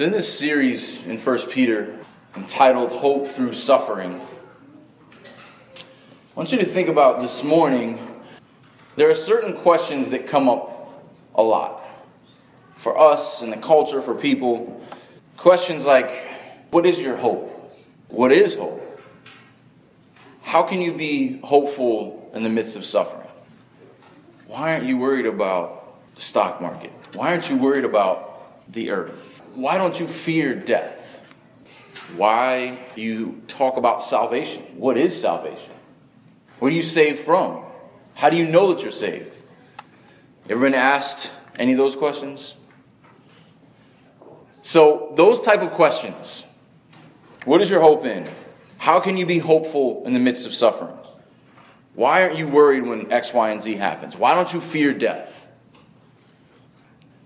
So, in this series in 1 Peter, entitled Hope Through Suffering, I want you to think about this morning. There are certain questions that come up a lot for us in the culture, for people. Questions like, What is your hope? What is hope? How can you be hopeful in the midst of suffering? Why aren't you worried about the stock market? Why aren't you worried about the earth? Why don't you fear death? Why do you talk about salvation? What is salvation? What are you saved from? How do you know that you're saved? Ever been asked any of those questions? So, those type of questions. What is your hope in? How can you be hopeful in the midst of suffering? Why aren't you worried when X, Y, and Z happens? Why don't you fear death?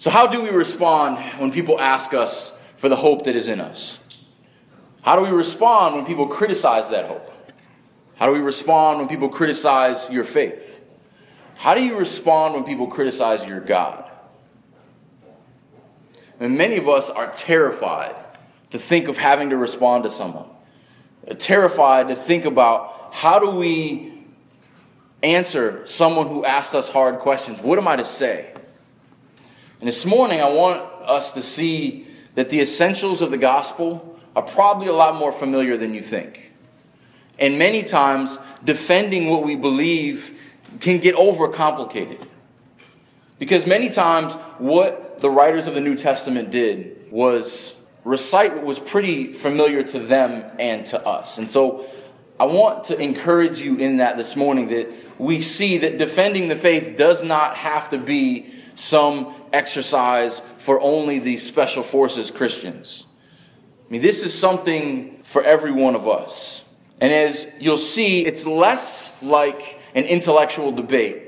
So, how do we respond when people ask us for the hope that is in us? How do we respond when people criticize that hope? How do we respond when people criticize your faith? How do you respond when people criticize your God? And many of us are terrified to think of having to respond to someone, terrified to think about how do we answer someone who asks us hard questions? What am I to say? And this morning, I want us to see that the essentials of the gospel are probably a lot more familiar than you think. And many times, defending what we believe can get overcomplicated. Because many times, what the writers of the New Testament did was recite what was pretty familiar to them and to us. And so, I want to encourage you in that this morning that we see that defending the faith does not have to be some exercise for only these special forces Christians. I mean, this is something for every one of us. And as you'll see, it's less like an intellectual debate.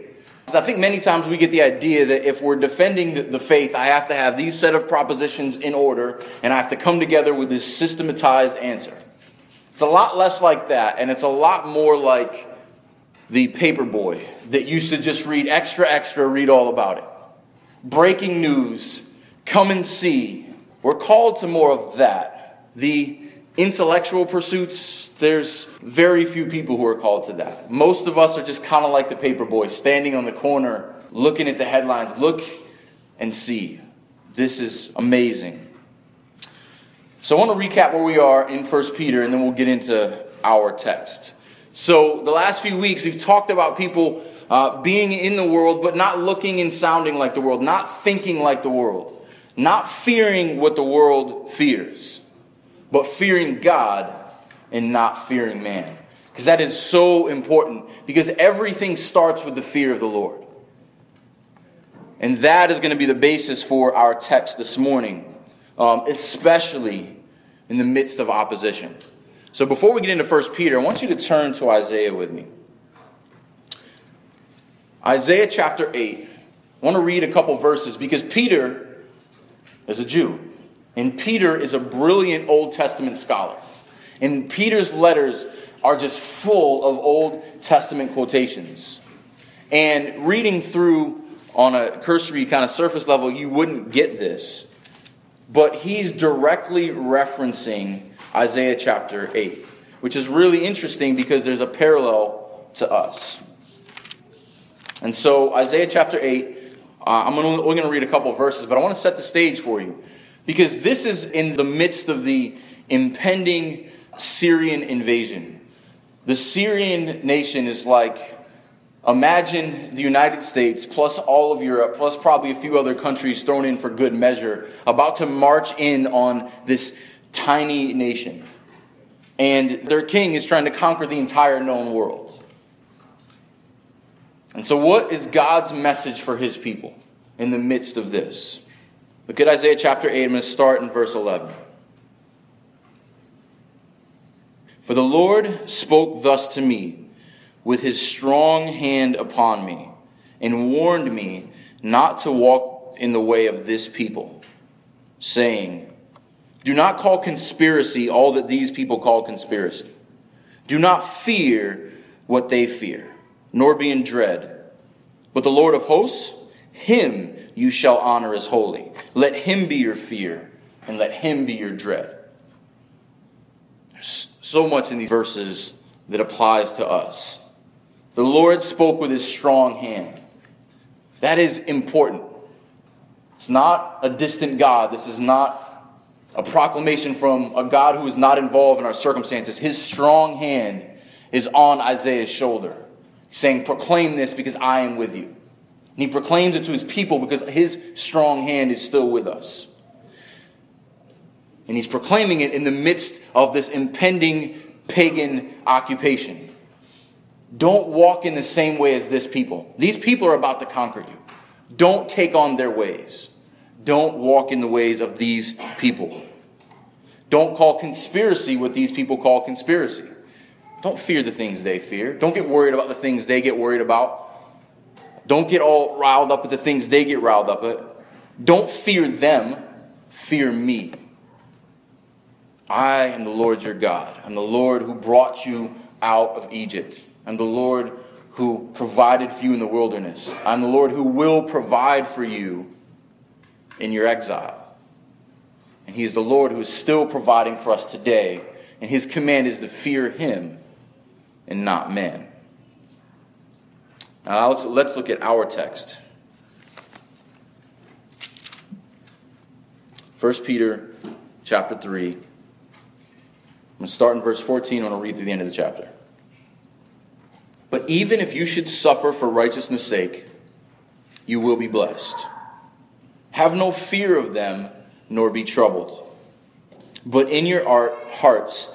I think many times we get the idea that if we're defending the faith, I have to have these set of propositions in order, and I have to come together with this systematized answer. It's a lot less like that, and it's a lot more like the paper boy that used to just read extra, extra, read all about it breaking news, come and see. We're called to more of that. The intellectual pursuits, there's very few people who are called to that. Most of us are just kind of like the paper boy, standing on the corner, looking at the headlines. Look and see. This is amazing. So I want to recap where we are in 1 Peter, and then we'll get into our text. So, the last few weeks, we've talked about people uh, being in the world, but not looking and sounding like the world, not thinking like the world, not fearing what the world fears, but fearing God and not fearing man. Because that is so important, because everything starts with the fear of the Lord. And that is going to be the basis for our text this morning, um, especially in the midst of opposition. So before we get into 1 Peter, I want you to turn to Isaiah with me. Isaiah chapter 8. I want to read a couple verses because Peter is a Jew. And Peter is a brilliant Old Testament scholar. And Peter's letters are just full of Old Testament quotations. And reading through on a cursory kind of surface level, you wouldn't get this. But he's directly referencing Isaiah chapter 8, which is really interesting because there's a parallel to us. And so, Isaiah chapter 8, uh, I'm going to read a couple verses, but I want to set the stage for you. Because this is in the midst of the impending Syrian invasion. The Syrian nation is like Imagine the United States plus all of Europe, plus probably a few other countries thrown in for good measure, about to march in on this tiny nation. And their king is trying to conquer the entire known world. And so, what is God's message for his people in the midst of this? Look at Isaiah chapter 8. I'm going to start in verse 11. For the Lord spoke thus to me with his strong hand upon me, and warned me not to walk in the way of this people, saying, Do not call conspiracy all that these people call conspiracy. Do not fear what they fear nor be in dread. But the Lord of hosts, him you shall honor as holy. Let him be your fear and let him be your dread. There's so much in these verses that applies to us. The Lord spoke with his strong hand. That is important. It's not a distant God. This is not a proclamation from a God who is not involved in our circumstances. His strong hand is on Isaiah's shoulder, saying, Proclaim this because I am with you. And he proclaims it to his people because his strong hand is still with us. And he's proclaiming it in the midst of this impending pagan occupation. Don't walk in the same way as this people. These people are about to conquer you. Don't take on their ways. Don't walk in the ways of these people. Don't call conspiracy what these people call conspiracy. Don't fear the things they fear. Don't get worried about the things they get worried about. Don't get all riled up at the things they get riled up at. Don't fear them. Fear me. I am the Lord your God. I'm the Lord who brought you out of Egypt. I'm the Lord who provided for you in the wilderness. I'm the Lord who will provide for you in your exile. And He is the Lord who is still providing for us today. And His command is to fear Him and not man. Now let's, let's look at our text. 1 Peter chapter 3. I'm going to start in verse 14. I'm going to read through the end of the chapter. But even if you should suffer for righteousness' sake, you will be blessed. Have no fear of them, nor be troubled. But in your hearts,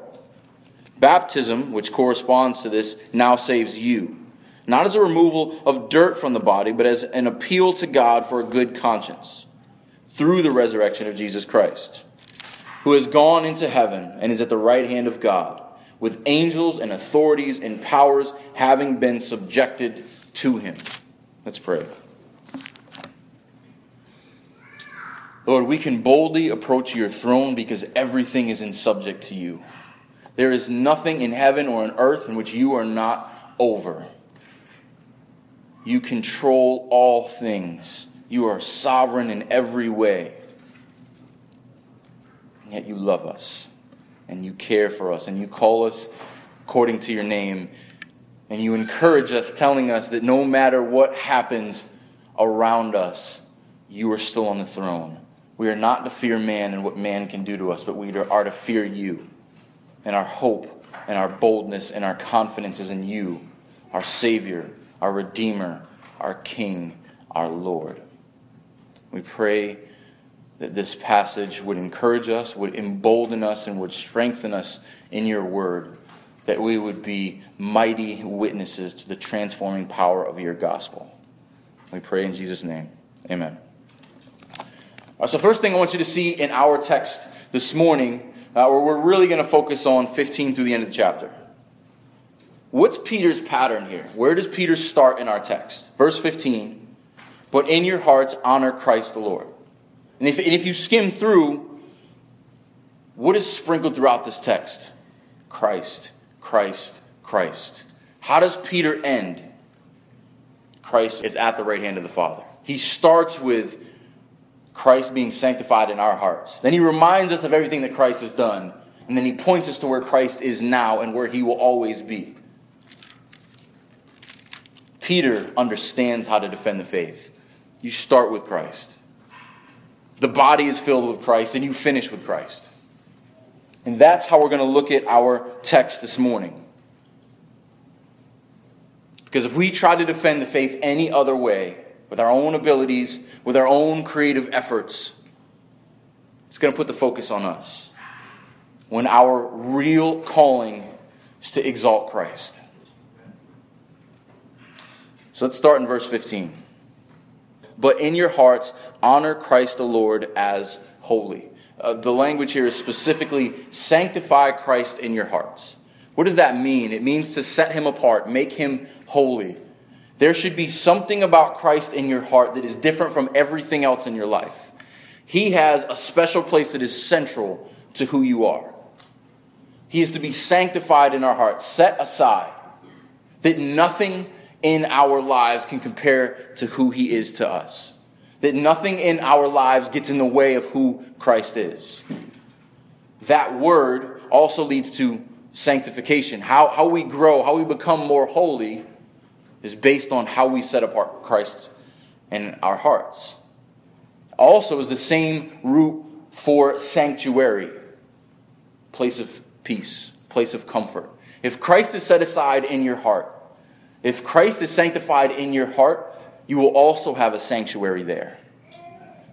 Baptism, which corresponds to this, now saves you, not as a removal of dirt from the body, but as an appeal to God for a good conscience, through the resurrection of Jesus Christ, who has gone into heaven and is at the right hand of God, with angels and authorities and powers having been subjected to him. Let's pray. Lord, we can boldly approach your throne because everything is in subject to you. There is nothing in heaven or on earth in which you are not over. You control all things. You are sovereign in every way. And yet you love us and you care for us and you call us according to your name and you encourage us, telling us that no matter what happens around us, you are still on the throne. We are not to fear man and what man can do to us, but we are to fear you. And our hope and our boldness and our confidence is in you, our Savior, our Redeemer, our King, our Lord. We pray that this passage would encourage us, would embolden us, and would strengthen us in your word, that we would be mighty witnesses to the transforming power of your gospel. We pray in Jesus' name. Amen. Uh, so, first thing I want you to see in our text this morning, uh, we're really going to focus on 15 through the end of the chapter. What's Peter's pattern here? Where does Peter start in our text? Verse 15, but in your hearts honor Christ the Lord. And if, and if you skim through, what is sprinkled throughout this text? Christ, Christ, Christ. How does Peter end? Christ is at the right hand of the Father. He starts with Christ being sanctified in our hearts. Then he reminds us of everything that Christ has done. And then he points us to where Christ is now and where he will always be. Peter understands how to defend the faith. You start with Christ. The body is filled with Christ, and you finish with Christ. And that's how we're going to look at our text this morning. Because if we try to defend the faith any other way, with our own abilities, with our own creative efforts, it's going to put the focus on us. When our real calling is to exalt Christ. So let's start in verse 15. But in your hearts, honor Christ the Lord as holy. Uh, the language here is specifically sanctify Christ in your hearts. What does that mean? It means to set him apart, make him holy. There should be something about Christ in your heart that is different from everything else in your life. He has a special place that is central to who you are. He is to be sanctified in our hearts, set aside, that nothing in our lives can compare to who He is to us. That nothing in our lives gets in the way of who Christ is. That word also leads to sanctification. How, how we grow, how we become more holy is based on how we set apart Christ in our hearts. Also, is the same root for sanctuary, place of peace, place of comfort. If Christ is set aside in your heart, if Christ is sanctified in your heart, you will also have a sanctuary there.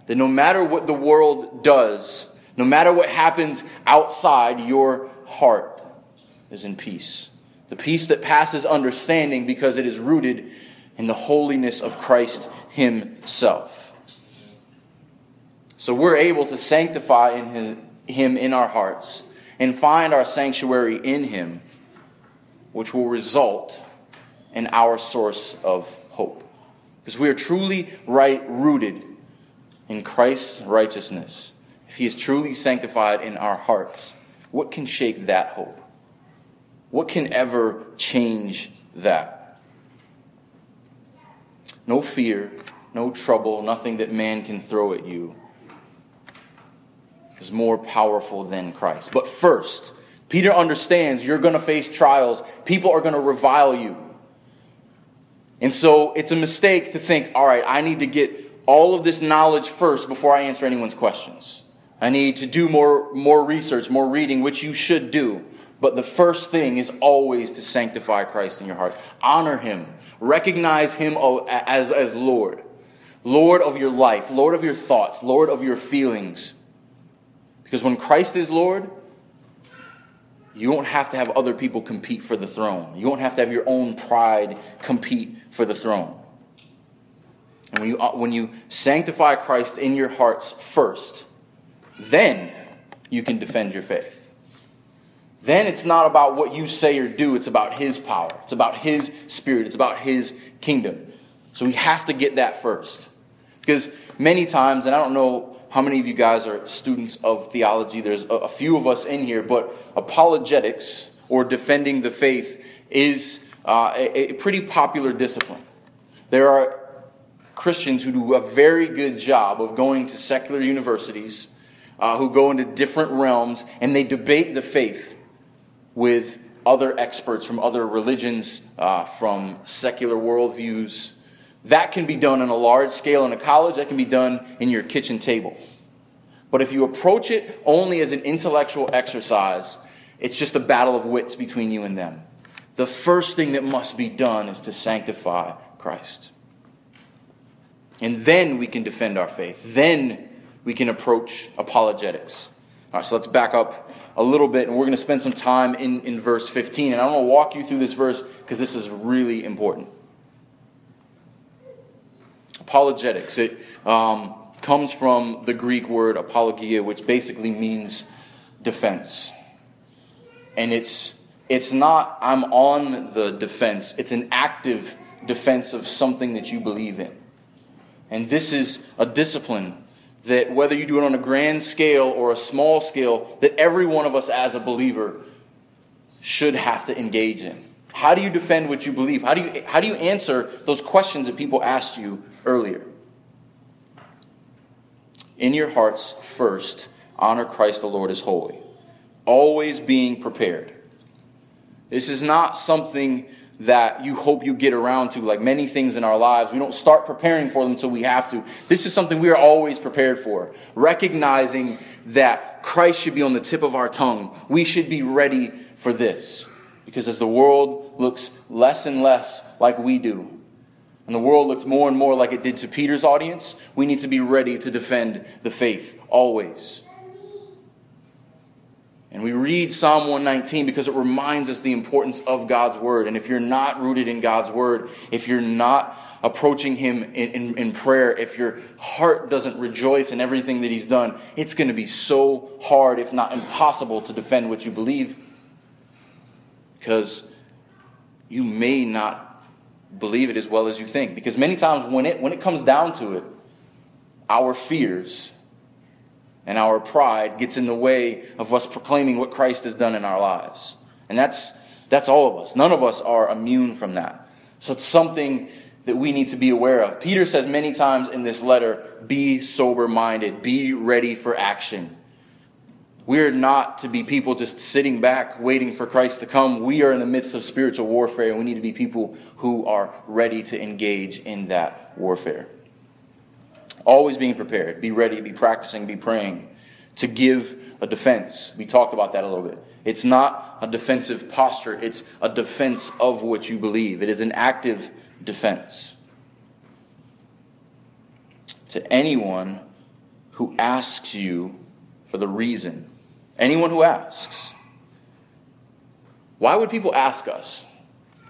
That no matter what the world does, no matter what happens outside, your heart is in peace the peace that passes understanding because it is rooted in the holiness of Christ Himself. So we're able to sanctify in his, Him in our hearts and find our sanctuary in Him, which will result in our source of hope. Because we are truly right rooted in Christ's righteousness. If He is truly sanctified in our hearts, what can shake that hope? What can ever change that? No fear, no trouble, nothing that man can throw at you is more powerful than Christ. But first, Peter understands you're going to face trials, people are going to revile you. And so it's a mistake to think, all right, I need to get all of this knowledge first before I answer anyone's questions. I need to do more, more research, more reading, which you should do. But the first thing is always to sanctify Christ in your heart. Honor him. Recognize him as, as Lord. Lord of your life, Lord of your thoughts, Lord of your feelings. Because when Christ is Lord, you won't have to have other people compete for the throne. You won't have to have your own pride compete for the throne. And when you, uh, when you sanctify Christ in your hearts first, then you can defend your faith. Then it's not about what you say or do, it's about His power. It's about His Spirit. It's about His kingdom. So we have to get that first. Because many times, and I don't know how many of you guys are students of theology, there's a few of us in here, but apologetics or defending the faith is uh, a, a pretty popular discipline. There are Christians who do a very good job of going to secular universities, uh, who go into different realms, and they debate the faith with other experts from other religions, uh, from secular worldviews. That can be done on a large scale in a college, that can be done in your kitchen table. But if you approach it only as an intellectual exercise, it's just a battle of wits between you and them. The first thing that must be done is to sanctify Christ. And then we can defend our faith. Then we can approach apologetics. All right, so let's back up a little bit, and we're going to spend some time in, in verse 15. And I'm going to walk you through this verse because this is really important. Apologetics. It um, comes from the Greek word apologia, which basically means defense. And it's, it's not, I'm on the defense, it's an active defense of something that you believe in. And this is a discipline that whether you do it on a grand scale or a small scale, that every one of us as a believer should have to engage in. How do you defend what you believe? How do you, how do you answer those questions that people asked you earlier? In your hearts, first, honor Christ the Lord as holy, always being prepared. This is not something that you hope you get around to, like many things in our lives. We don't start preparing for them until we have to. This is something we are always prepared for. Recognizing that Christ should be on the tip of our tongue. We should be ready for this. Because as the world looks less and less like we do, and the world looks more and more like it did to Peter's audience, we need to be ready to defend the faith always. And we read Psalm 119 because it reminds us the importance of God's word. And if you're not rooted in God's word, if you're not approaching Him in, in, in, prayer, if your heart doesn't rejoice in everything that He's done, it's going to be so hard, if not impossible, to defend what you believe. Because you may not believe it as well as you think. Because many times when it, when it comes down to it, our fears and our pride gets in the way of us proclaiming what Christ has done in our lives. And that's, that's all of us. None of us are immune from that. So it's something that we need to be aware of. Peter says many times in this letter be sober minded, be ready for action. We're not to be people just sitting back waiting for Christ to come. We are in the midst of spiritual warfare, and we need to be people who are ready to engage in that warfare. Always being prepared. Be ready, be practicing, be praying to give a defense. We talked about that a little bit. It's not a defensive posture, it's a defense of what you believe. It is an active defense. To anyone who asks you for the reason, anyone who asks, why would people ask us?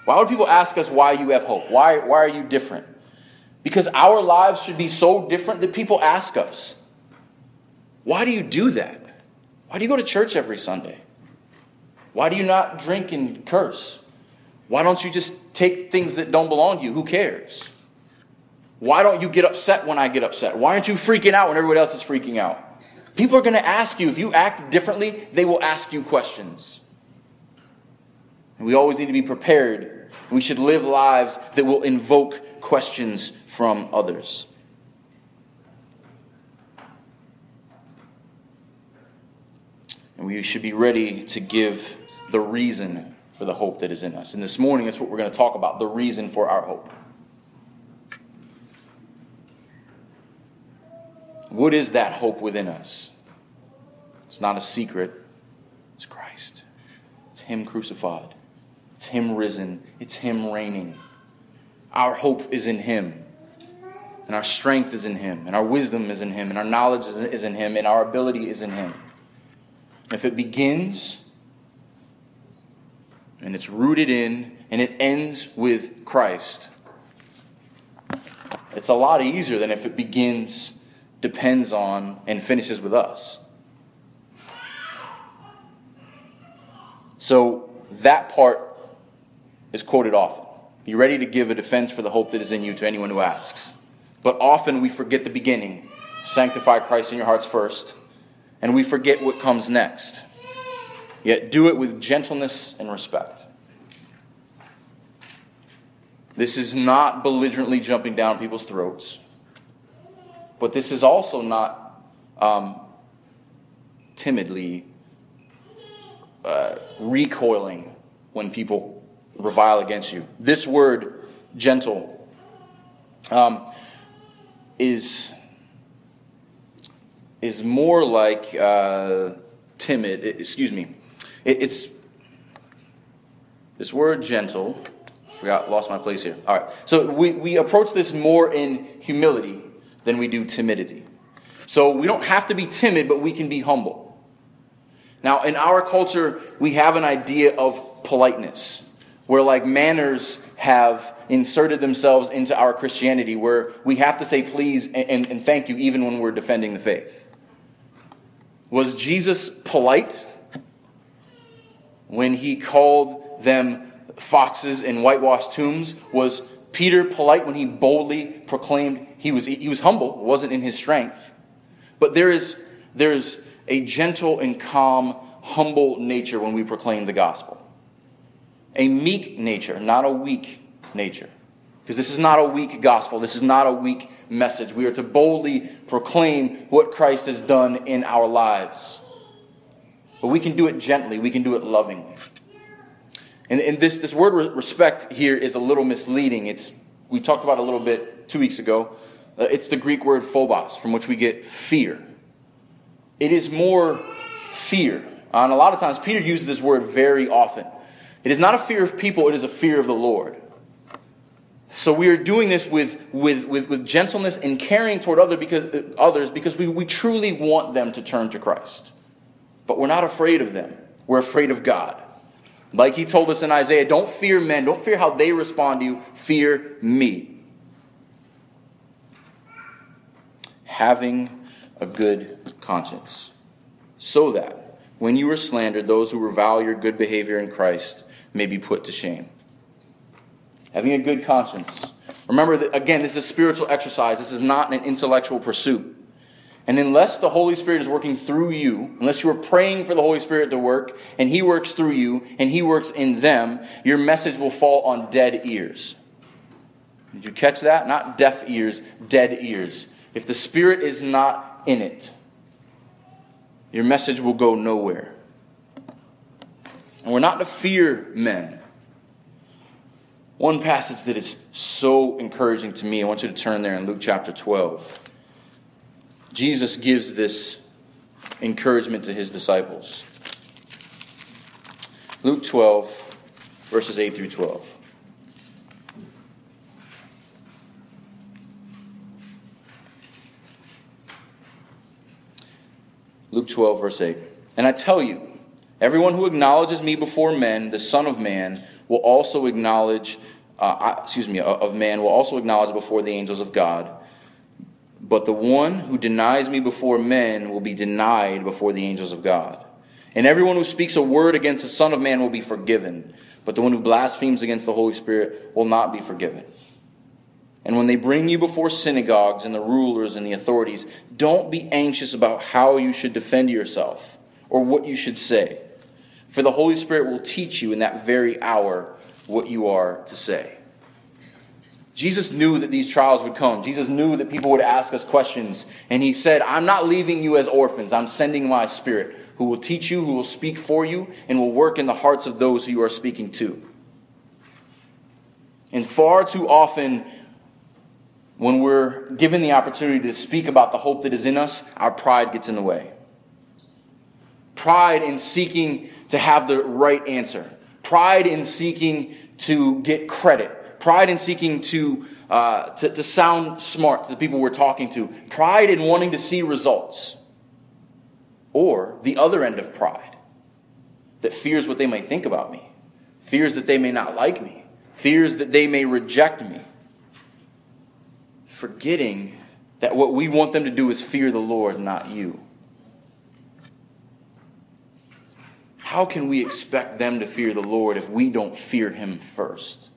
Why would people ask us why you have hope? Why, why are you different? Because our lives should be so different that people ask us, Why do you do that? Why do you go to church every Sunday? Why do you not drink and curse? Why don't you just take things that don't belong to you? Who cares? Why don't you get upset when I get upset? Why aren't you freaking out when everybody else is freaking out? People are going to ask you. If you act differently, they will ask you questions. And we always need to be prepared. We should live lives that will invoke questions from others. And we should be ready to give the reason for the hope that is in us. And this morning, that's what we're going to talk about the reason for our hope. What is that hope within us? It's not a secret. It's Christ. It's Him crucified. It's Him risen. It's Him reigning. Our hope is in Him and our strength is in Him, and our wisdom is in Him, and our knowledge is in Him, and our ability is in Him. If it begins and it's rooted in and it ends with Christ, it's a lot easier than if it begins, depends on, and finishes with us. So that part is quoted often. Be ready to give a defense for the hope that is in you to anyone who asks. But often we forget the beginning. Sanctify Christ in your hearts first, and we forget what comes next. Yet do it with gentleness and respect. This is not belligerently jumping down people's throats, but this is also not um, timidly uh, recoiling when people revile against you. This word, gentle, um, is is more like uh, timid. Excuse me. It, it's this word gentle. Forgot, lost my place here. All right. So we, we approach this more in humility than we do timidity. So we don't have to be timid, but we can be humble. Now, in our culture, we have an idea of politeness, where like manners have inserted themselves into our Christianity where we have to say please and, and, and thank you even when we're defending the faith. Was Jesus polite when he called them foxes and whitewashed tombs? Was Peter polite when he boldly proclaimed he was, he was humble, wasn't in his strength? But there is, there is a gentle and calm, humble nature when we proclaim the gospel. A meek nature, not a weak nature. Because this is not a weak gospel. This is not a weak message. We are to boldly proclaim what Christ has done in our lives. But we can do it gently, we can do it lovingly. And, and this, this word respect here is a little misleading. It's, we talked about a little bit two weeks ago. Uh, it's the Greek word phobos, from which we get fear. It is more fear. And a lot of times, Peter uses this word very often. It is not a fear of people, it is a fear of the Lord. So we are doing this with, with, with, with gentleness and caring toward other because, uh, others because we, we truly want them to turn to Christ. But we're not afraid of them, we're afraid of God. Like he told us in Isaiah, don't fear men, don't fear how they respond to you, fear me. Having a good conscience, so that when you are slandered, those who revile your good behavior in Christ may be put to shame. Having a good conscience. Remember that, again, this is a spiritual exercise, this is not an intellectual pursuit. And unless the Holy Spirit is working through you, unless you are praying for the Holy Spirit to work, and He works through you, and He works in them, your message will fall on dead ears. Did you catch that? Not deaf ears, dead ears. If the Spirit is not in it, your message will go nowhere. And we're not to fear men. One passage that is so encouraging to me, I want you to turn there in Luke chapter 12. Jesus gives this encouragement to his disciples. Luke 12, verses 8 through 12. Luke 12, verse 8. And I tell you, everyone who acknowledges me before men, the Son of Man, will also acknowledge, uh, excuse me, of man, will also acknowledge before the angels of God. But the one who denies me before men will be denied before the angels of God. And everyone who speaks a word against the Son of Man will be forgiven, but the one who blasphemes against the Holy Spirit will not be forgiven. And when they bring you before synagogues and the rulers and the authorities, don't be anxious about how you should defend yourself or what you should say, for the Holy Spirit will teach you in that very hour what you are to say. Jesus knew that these trials would come. Jesus knew that people would ask us questions. And he said, I'm not leaving you as orphans. I'm sending my spirit who will teach you, who will speak for you, and will work in the hearts of those who you are speaking to. And far too often, when we're given the opportunity to speak about the hope that is in us, our pride gets in the way. Pride in seeking to have the right answer, pride in seeking to get credit. Pride in seeking to, uh, to, to sound smart to the people we're talking to, pride in wanting to see results, or the other end of pride that fears what they may think about me, fears that they may not like me, fears that they may reject me, forgetting that what we want them to do is fear the Lord, not you. How can we expect them to fear the Lord if we don't fear Him first?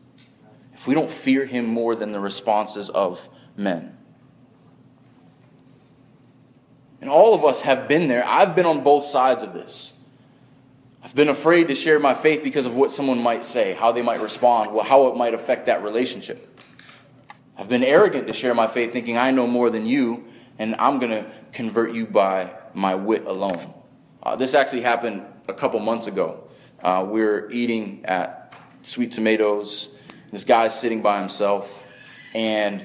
if we don't fear him more than the responses of men. And all of us have been there. I've been on both sides of this. I've been afraid to share my faith because of what someone might say, how they might respond, how it might affect that relationship. I've been arrogant to share my faith, thinking I know more than you, and I'm going to convert you by my wit alone. Uh, this actually happened a couple months ago. Uh, we were eating at Sweet Tomatoes this guy's sitting by himself, and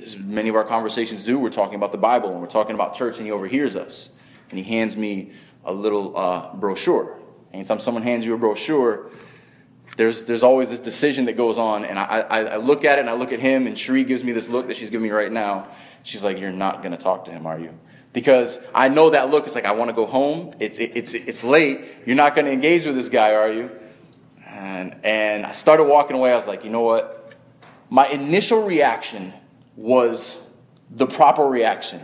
as many of our conversations do, we're talking about the Bible and we're talking about church, and he overhears us. And he hands me a little uh, brochure. Anytime someone hands you a brochure, there's, there's always this decision that goes on. And I, I, I look at it and I look at him, and Cherie gives me this look that she's giving me right now. She's like, You're not going to talk to him, are you? Because I know that look. It's like, I want to go home. It's, it, it's, it's late. You're not going to engage with this guy, are you? And, and I started walking away. I was like, you know what? My initial reaction was the proper reaction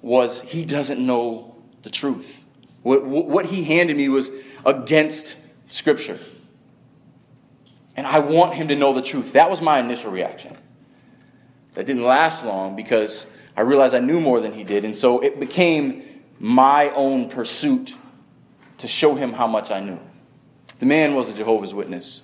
was he doesn't know the truth. What, what he handed me was against Scripture. And I want him to know the truth. That was my initial reaction. That didn't last long because I realized I knew more than he did. And so it became my own pursuit to show him how much I knew. The man was a Jehovah's Witness.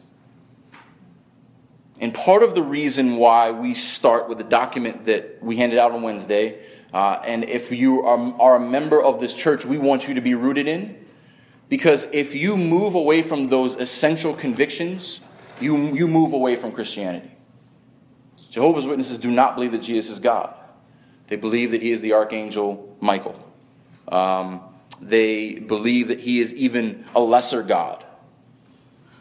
And part of the reason why we start with the document that we handed out on Wednesday, uh, and if you are, are a member of this church, we want you to be rooted in. Because if you move away from those essential convictions, you, you move away from Christianity. Jehovah's Witnesses do not believe that Jesus is God. They believe that he is the archangel Michael. Um, they believe that he is even a lesser God.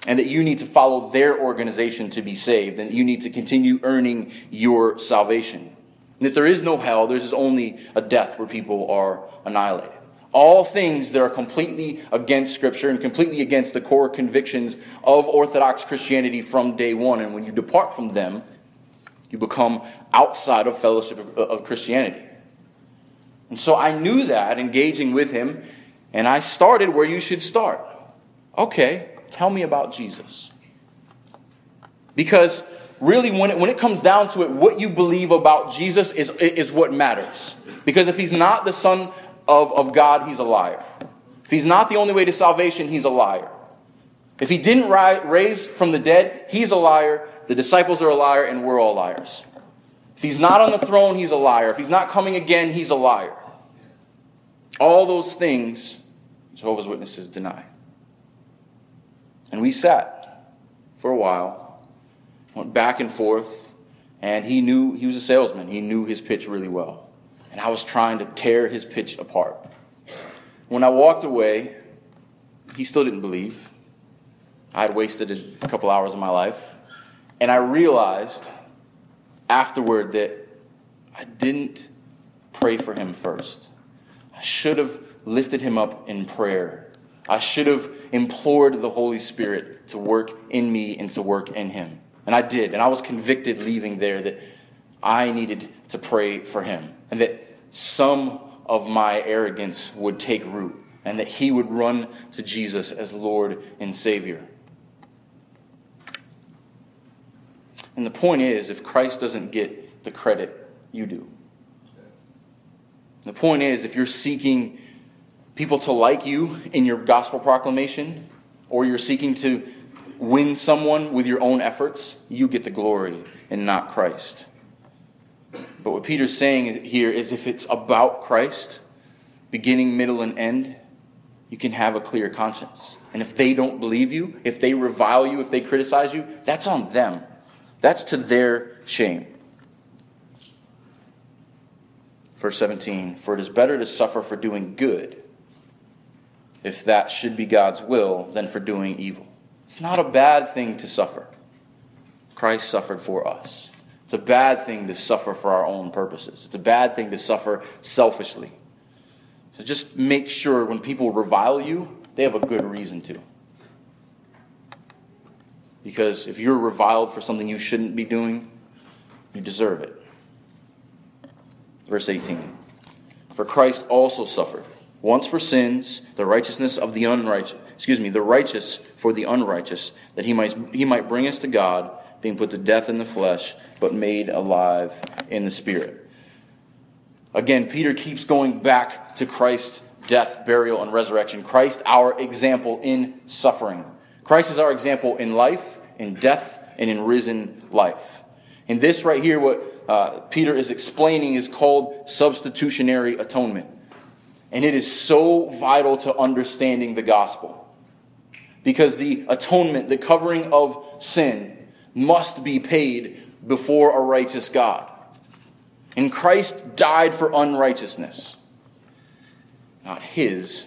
And that you need to follow their organization to be saved. And you need to continue earning your salvation. And that there is no hell, there's only a death where people are annihilated. All things that are completely against Scripture and completely against the core convictions of Orthodox Christianity from day one. And when you depart from them, you become outside of fellowship of, Christianity. And so I knew that engaging with him, and I started where you should start. Okay, tell me about Jesus. Because really, when it, when it comes down to it, what you believe about Jesus is, is what matters. Because if he's not the Son of, of God, he's a liar. If he's not the only way to salvation, he's a liar. If he didn't raise from the dead, he's a liar, the disciples are a liar, and we're all liars. If he's not on the throne, he's a liar. If he's not coming again, he's a liar. All those things Jehovah's Witnesses deny. And we sat for a while, went back and forth, and he knew he was a salesman. He knew his pitch really well. And I was trying to tear his pitch apart. When I walked away, he still didn't believe. I had wasted a couple hours of my life. And I realized afterward that I didn't pray for him first. I should have lifted him up in prayer. I should have implored the Holy Spirit to work in me and to work in him. And I did. And I was convicted leaving there that I needed to pray for him and that some of my arrogance would take root and that he would run to Jesus as Lord and Savior. And the point is, if Christ doesn't get the credit, you do. The point is, if you're seeking people to like you in your gospel proclamation, or you're seeking to win someone with your own efforts, you get the glory and not Christ. But what Peter's saying here is if it's about Christ, beginning, middle, and end, you can have a clear conscience. And if they don't believe you, if they revile you, if they criticize you, that's on them. That's to their shame. Verse 17 For it is better to suffer for doing good, if that should be God's will, than for doing evil. It's not a bad thing to suffer. Christ suffered for us. It's a bad thing to suffer for our own purposes. It's a bad thing to suffer selfishly. So just make sure when people revile you, they have a good reason to. Because if you're reviled for something you shouldn't be doing, you deserve it. Verse 18 For Christ also suffered once for sins, the righteousness of the unrighteous, excuse me, the righteous for the unrighteous, that he might, he might bring us to God, being put to death in the flesh, but made alive in the spirit. Again, Peter keeps going back to Christ's death, burial, and resurrection. Christ, our example in suffering. Christ is our example in life, in death, and in risen life. And this right here, what uh, Peter is explaining, is called substitutionary atonement. And it is so vital to understanding the gospel. Because the atonement, the covering of sin, must be paid before a righteous God. And Christ died for unrighteousness. Not his,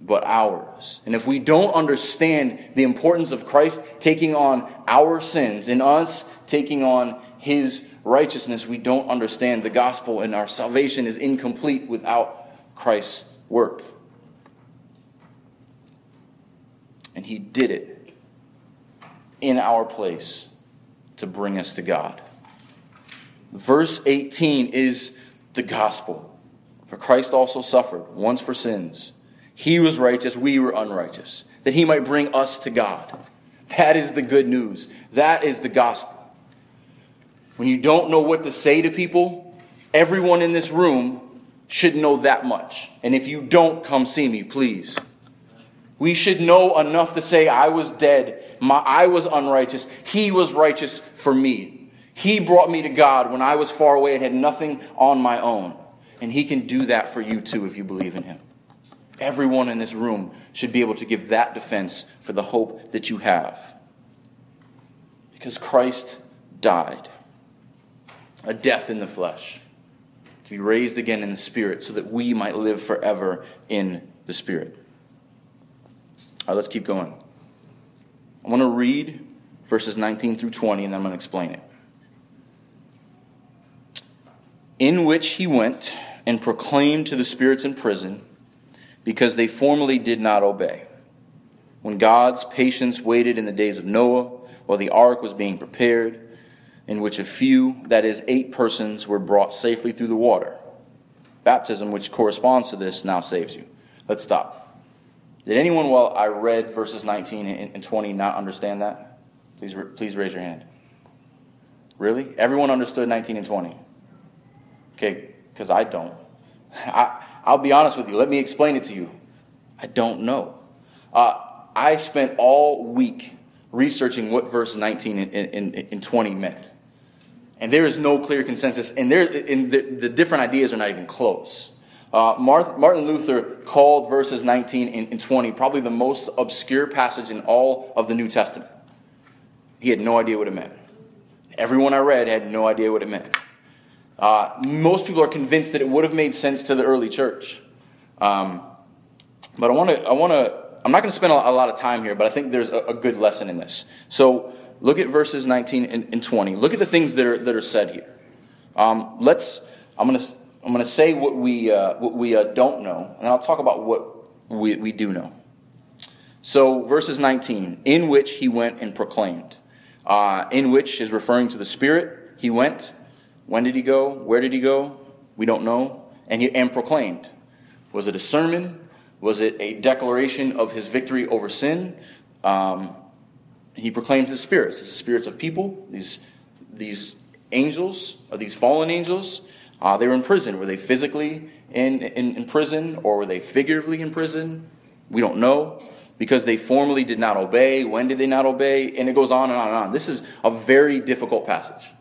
but ours. And if we don't understand the importance of Christ taking on our sins and us taking on his righteousness, we don't understand the gospel, and our salvation is incomplete without Christ's work. And he did it in our place to bring us to God. Verse 18 is the gospel. For Christ also suffered once for sins he was righteous, we were unrighteous, that he might bring us to God. That is the good news. That is the gospel. When you don't know what to say to people, everyone in this room should know that much. And if you don't, come see me, please. We should know enough to say, I was dead, my, I was unrighteous, he was righteous for me. He brought me to God when I was far away and had nothing on my own. And he can do that for you too if you believe in him. Everyone in this room should be able to give that defense for the hope that you have. Because Christ died a death in the flesh, to be raised again in the spirit, so that we might live forever in the spirit. All right, let's keep going. I want to read verses 19 through 20, and then I'm going to explain it. In which he went and proclaimed to the spirits in prison, because they formerly did not obey. When God's patience waited in the days of Noah, while the ark was being prepared, in which a few, that is, eight persons, were brought safely through the water. Baptism, which corresponds to this, now saves you. Let's stop. Did anyone, while I read verses 19 and 20, not understand that? Please, please raise your hand. Really? Everyone understood 19 and 20? Okay, because I don't. I, I'll be honest with you. Let me explain it to you. I don't know. Uh, I spent all week researching what verse 19 and, and, and 20 meant. And there is no clear consensus, and, there, and the, the different ideas are not even close. Uh, Martin Luther called verses 19 and 20 probably the most obscure passage in all of the New Testament. He had no idea what it meant. Everyone I read had no idea what it meant. Uh, most people are convinced that it would have made sense to the early church. Um, but I want to, I want to, I'm not going to spend a lot of time here, but I think there's a, a good lesson in this. So look at verses 19 and, and 20. Look at the things that are, that are said here. Um, let's, I'm going to, I'm going to say what we, uh, what we uh, don't know, and I'll talk about what we, we do know. So, verses 19, in which he went and proclaimed. Uh, in which is referring to the Spirit. He went. When did he go? Where did he go? We don't know. And, he, and proclaimed. Was it a sermon? Was it a declaration of his victory over sin? Um, he proclaimed the spirits, the spirits of people, these, these angels, or these fallen angels. Uh, they were in prison. Were they physically in, in, in prison or were they figuratively in prison? We don't know because they formally did not obey. When did they not obey? And it goes on and on and on. This is a very difficult passage.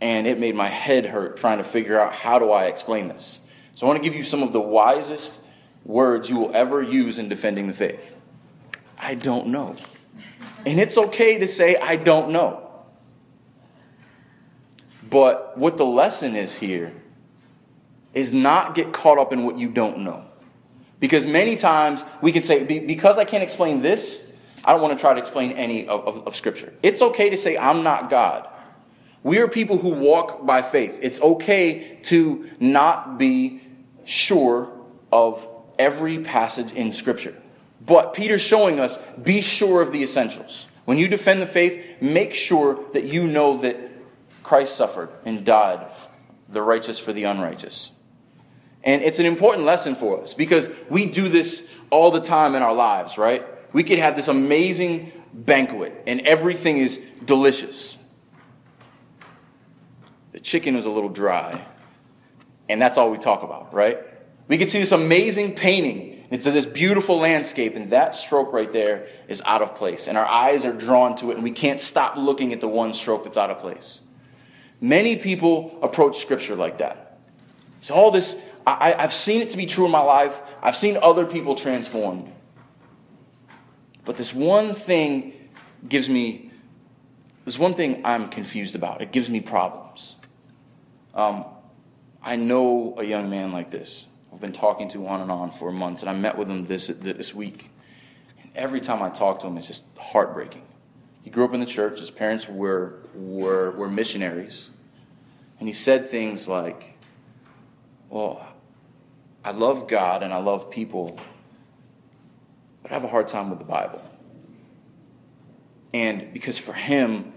And it made my head hurt trying to figure out how do I explain this. So I want to give you some of the wisest words you will ever use in defending the faith. I don't know. And it's okay to say, I don't know. But what the lesson is here is not get caught up in what you don't know. Because many times we can say, because I can't explain this, I don't want to try to explain any of, of, of, Scripture. It's okay to say, I'm not God. We are people who walk by faith. It's okay to not be sure of every passage in Scripture. But Peter's showing us be sure of the essentials. When you defend the faith, make sure that you know that Christ suffered and died, the righteous for the unrighteous. And it's an important lesson for us because we do this all the time in our lives, right? We could have this amazing banquet and everything is delicious. The chicken was a little dry, and that's all we talk about, right? We can see this amazing painting it's this beautiful landscape, and that stroke right there is out of place. And our eyes are drawn to it, and we can't stop looking at the one stroke that's out of place. Many people approach Scripture like that. So, all this, I, have seen it to be true in my life, I've seen other people transformed. But this one thing gives me, this one thing I'm confused about. It gives me problems. Um, I know a young man like this. I've been talking to on and on for months, and I met with him this, this week. And every time I talk to him, it's just heartbreaking. He grew up in the church, his parents were, were, were missionaries. And he said things like, Well, I love God and I love people, but I have a hard time with the Bible. And because for him,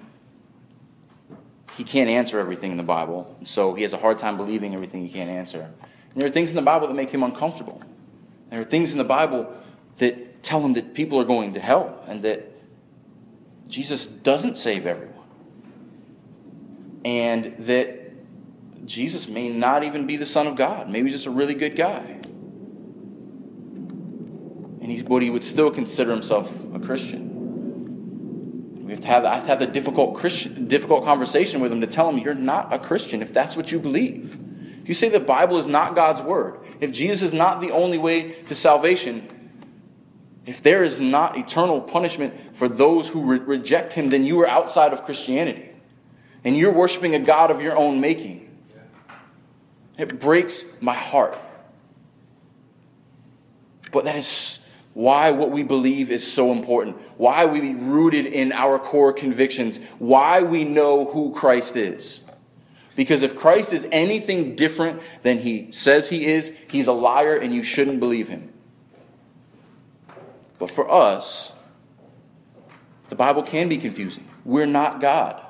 he can't answer everything in the Bible, so he has a hard time believing everything he can't answer. And there are things in the Bible that make him uncomfortable. There are things in the Bible that tell him that people are going to hell and that Jesus doesn't save everyone. And that Jesus may not even be the Son of God. Maybe just a really good guy. And he's, but he would still consider himself a Christian. We have to have, I have to have the difficult, Christian, difficult conversation with them to tell them you're not a Christian if that's what you believe. if you say the Bible is not God's word, if Jesus is not the only way to salvation, if there is not eternal punishment for those who re- reject him, then you are outside of Christianity. And you're worshiping a God of your own making. It breaks my heart. But that is why what we believe is so important, why we be rooted in our core convictions, why we know who Christ is. Because if Christ is anything different than he says he is, he's a liar and you shouldn't believe him. But for us, the Bible can be confusing. We're not God.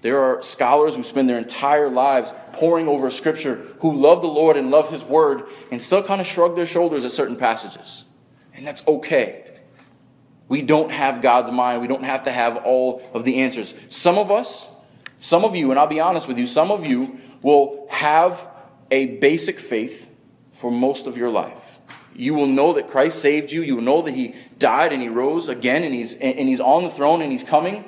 There are scholars who spend their entire lives poring over Scripture who love the Lord and love His Word and still kind of shrug their shoulders at certain passages. And that's okay. We don't have God's mind. We don't have to have all of the answers. Some of us, some of you, and I'll be honest with you, some of you will have a basic faith for most of your life. You will know that Christ saved you. You will know that He died and He rose again and He's, and he's on the throne and He's coming.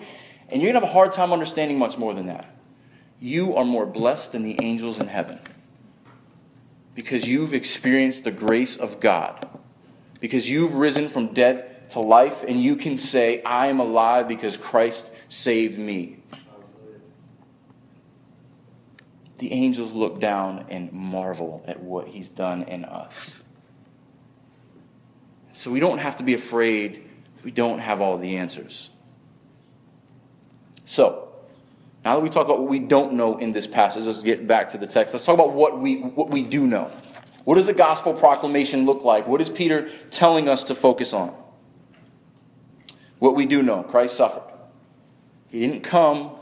And you're going to have a hard time understanding much more than that. You are more blessed than the angels in heaven because you've experienced the grace of God, because you've risen from dead to life, and you can say, I am alive because Christ saved me. The angels look down and marvel at what he's done in us. So we don't have to be afraid we don't have all the answers. So, now that we talk about what we don't know in this passage, let's get back to the text. Let's talk about what we, what we do know. What does the gospel proclamation look like? What is Peter telling us to focus on? What we do know Christ suffered. He didn't come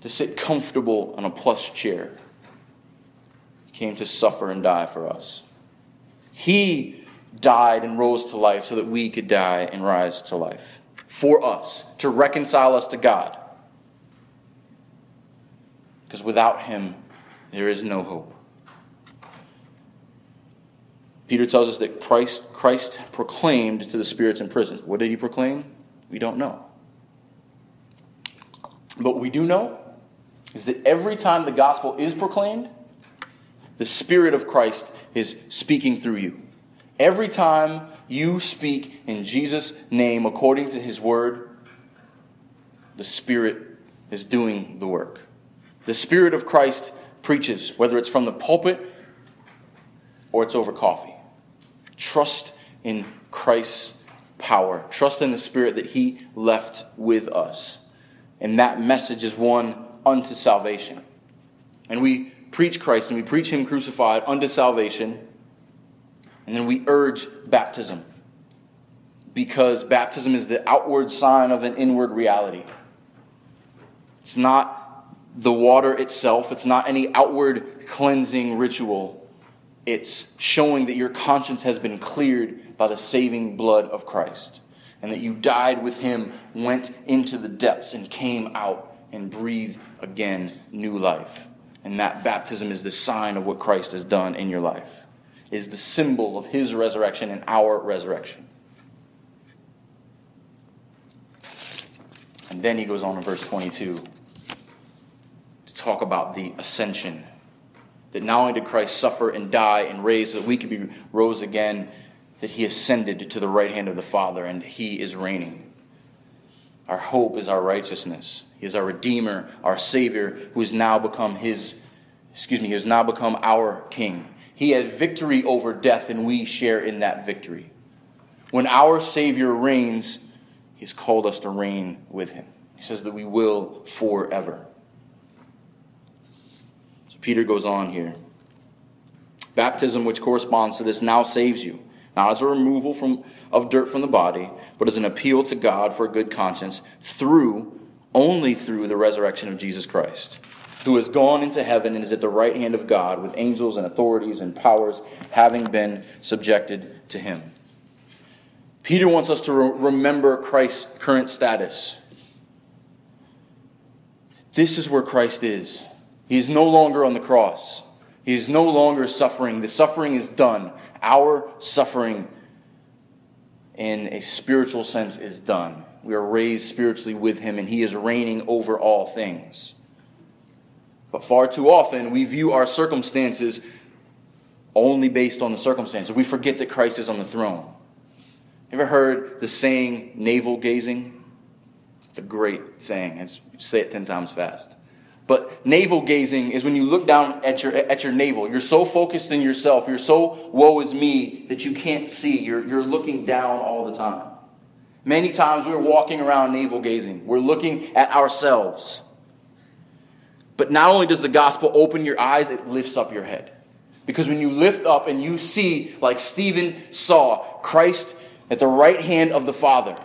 to sit comfortable on a plush chair, He came to suffer and die for us. He died and rose to life so that we could die and rise to life for us, to reconcile us to God. Because without him, there is no hope. Peter tells us that Christ, Christ proclaimed to the spirits in prison. What did he proclaim? We don't know. But we do know is that every time the gospel is proclaimed, the Spirit of Christ is speaking through you. Every time you speak in Jesus' name according to his word, the Spirit is doing the work. The Spirit of Christ preaches, whether it's from the pulpit or it's over coffee. Trust in Christ's power. Trust in the Spirit that He left with us. And that message is one unto salvation. And we preach Christ and we preach Him crucified unto salvation and then we urge baptism because baptism is the outward sign of an inward reality. It's not the water itself, it's not any outward cleansing ritual. It's showing that your conscience has been cleared by the saving blood of Christ and that you died with him, went into the depths, and came out and breathed again new life. And that baptism is the sign of what Christ has done in your life is the symbol of his resurrection and our resurrection. And then he goes on in verse 22 to talk about the ascension. That not only did Christ suffer and die and raise, that we could be rose again, that he ascended to the right hand of the Father and he is reigning. Our hope is our righteousness. He is our Redeemer, our Savior, who has now become his, excuse me, he has now become our King. He had victory over death, and we share in that victory. When our Savior reigns, He has called us to reign with Him. He says that we will forever. Peter goes on here. Baptism, which corresponds to this, now saves you, not as a removal from, of dirt from the body, but as an appeal to God for a good conscience through, only through the resurrection of Jesus Christ who has gone into heaven and is at the right hand of God with angels and authorities and powers having been subjected to him. Peter wants us to re- remember Christ's current status. This is where Christ is. He is no longer on the cross. He is no longer suffering. The suffering is done. Our suffering, in a spiritual sense, is done. We are raised spiritually with Him, and He is reigning over all things. But far too often, we view our circumstances only based on the circumstances. We forget that Christ is on the throne. You ever heard the saying navel gazing? It's a great saying. It's, say it 10 times fast. But navel gazing is when you look down at your, at your navel. You're so focused in yourself. You're so woe is me that you can't see. You're, you're looking down all the time. Many times we're walking around navel gazing. We're looking at ourselves. But not only does the gospel open your eyes, it lifts up your head. Because when you lift up and you see, like Stephen saw, Christ at the right hand of the Father,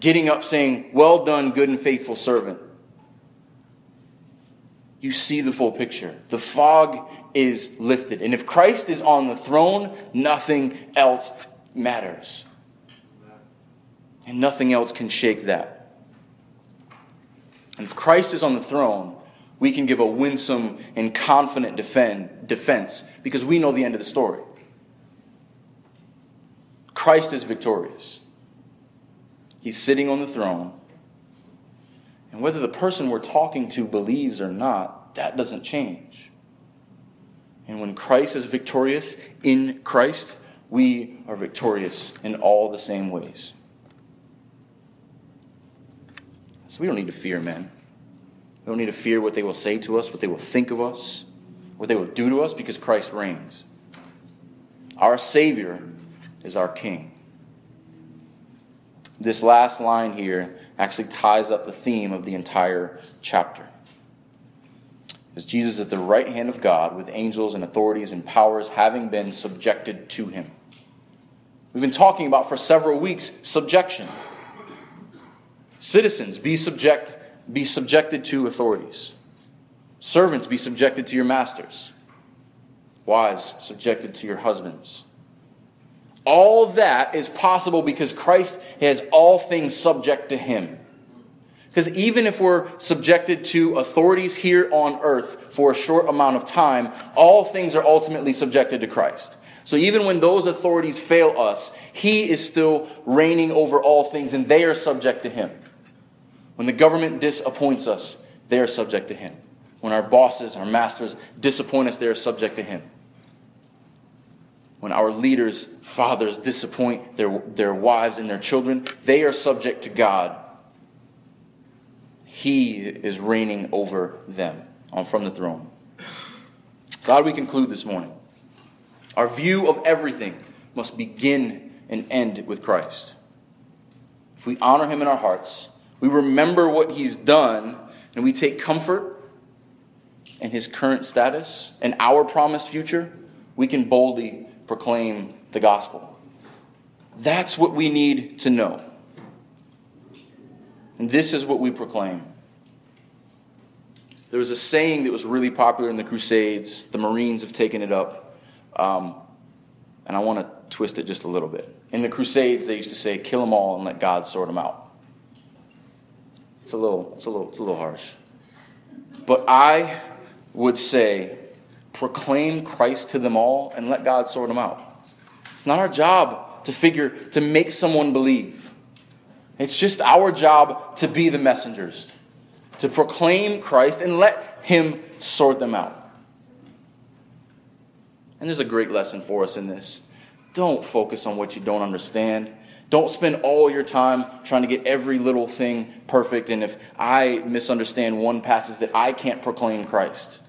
getting up saying, Well done, good and faithful servant, you see the full picture. The fog is lifted. And if Christ is on the throne, nothing else matters. And nothing else can shake that. And if Christ is on the throne, we can give a winsome and confident defend, defense because we know the end of the story. Christ is victorious. He's sitting on the throne. And whether the person we're talking to believes or not, that doesn't change. And when Christ is victorious in Christ, we are victorious in all the same ways. So we don't need to fear men. We don't need to fear what they will say to us, what they will think of us, what they will do to us, because Christ reigns. Our Savior is our King. This last line here actually ties up the theme of the entire chapter. As Jesus at the right hand of God, with angels and authorities and powers having been subjected to him. We've been talking about for several weeks subjection. Citizens, be subject be subjected to authorities. Servants, be subjected to your masters. Wives, subjected to your husbands. All that is possible because Christ has all things subject to him. Because even if we're subjected to authorities here on earth for a short amount of time, all things are ultimately subjected to Christ. So even when those authorities fail us, he is still reigning over all things and they are subject to him. When the government disappoints us, they are subject to Him. When our bosses, our masters disappoint us, they are subject to Him. When our leaders, fathers, disappoint their, their wives and their children, they are subject to God. He is reigning over them on from the throne. So, how do we conclude this morning? Our view of everything must begin and end with Christ. If we honor Him in our hearts, we remember what he's done, and we take comfort in his current status and our promised future, we can boldly proclaim the gospel. That's what we need to know. And this is what we proclaim. There was a saying that was really popular in the Crusades. The Marines have taken it up. Um, and I want to twist it just a little bit. In the Crusades, they used to say, kill them all and let God sort them out. It's a little, it's a little, it's a little harsh. But I would say, proclaim Christ to them all and let God sort them out. It's not our job to figure, to make someone believe. It's just our job to be the messengers, to proclaim Christ and let Him sort them out. And there's a great lesson for us in this. Don't focus on what you don't understand. Don't spend all your time trying to get every little thing perfect. And if I misunderstand one passage, that I can't proclaim Christ.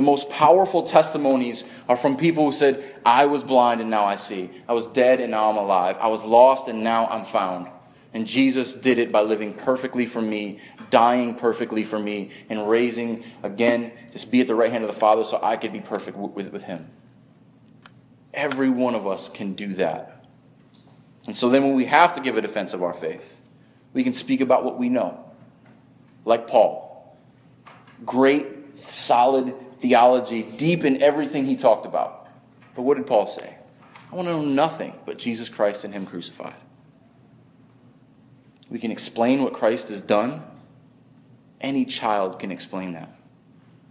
The most powerful testimonies are from people who said, I was blind and now I see. I was dead and now I'm alive. I was lost and now I'm found. And Jesus did it by living perfectly for me, dying perfectly for me, and raising again to be at the right hand of the Father so I could be perfect with, with Him. Every one of us can do that. And so then, when we have to give a defense of our faith, we can speak about what we know. Like Paul. Great, solid theology, deep in everything he talked about. But what did Paul say? I want to know nothing but Jesus Christ and Him crucified. We can explain what Christ has done. Any child can explain that.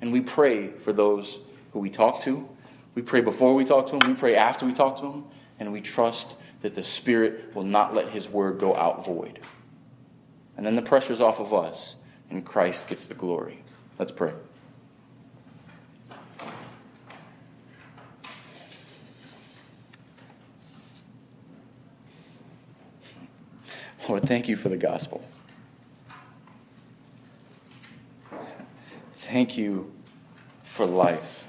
And we pray for those who we talk to. We pray before we talk to them. We pray after we talk to them. And we trust that the Spirit will not let His word go out void. And then the pressure's off of us and Christ gets the glory. Let's pray. Lord, thank you for the gospel. Thank you for life.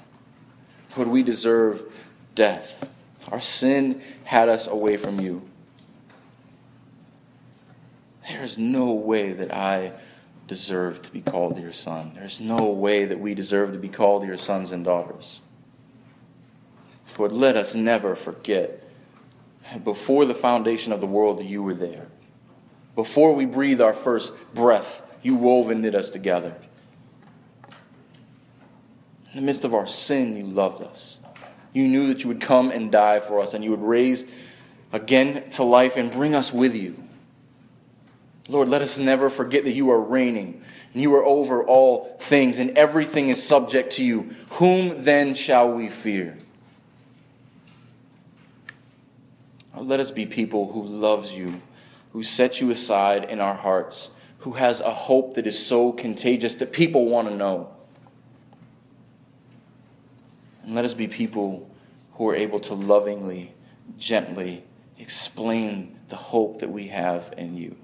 Lord, we deserve death. Our sin had us away from you. There is no way that I deserve to be called your son. There's no way that we deserve to be called your sons and daughters. Lord, let us never forget before the foundation of the world you were there. Before we breathe our first breath, you wove and knit us together. In the midst of our sin, you loved us. You knew that you would come and die for us, and you would raise again to life and bring us with you. Lord, let us never forget that you are reigning, and you are over all things, and everything is subject to you. Whom then shall we fear? Let us be people who loves you who sets you aside in our hearts, who has a hope that is so contagious that people want to know. And let us be people who are able to lovingly, gently explain the hope that we have in you.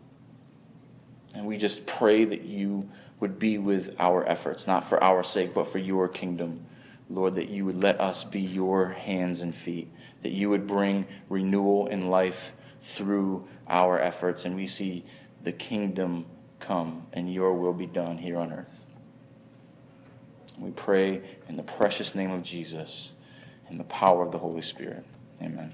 And we just pray that you would be with our efforts, not for our sake, but for your kingdom. Lord, that you would let us be your hands and feet, that you would bring renewal in life through our efforts, and we see the kingdom come and your will be done here on earth. We pray in the precious name of Jesus, in the power of the Holy Spirit. Amen.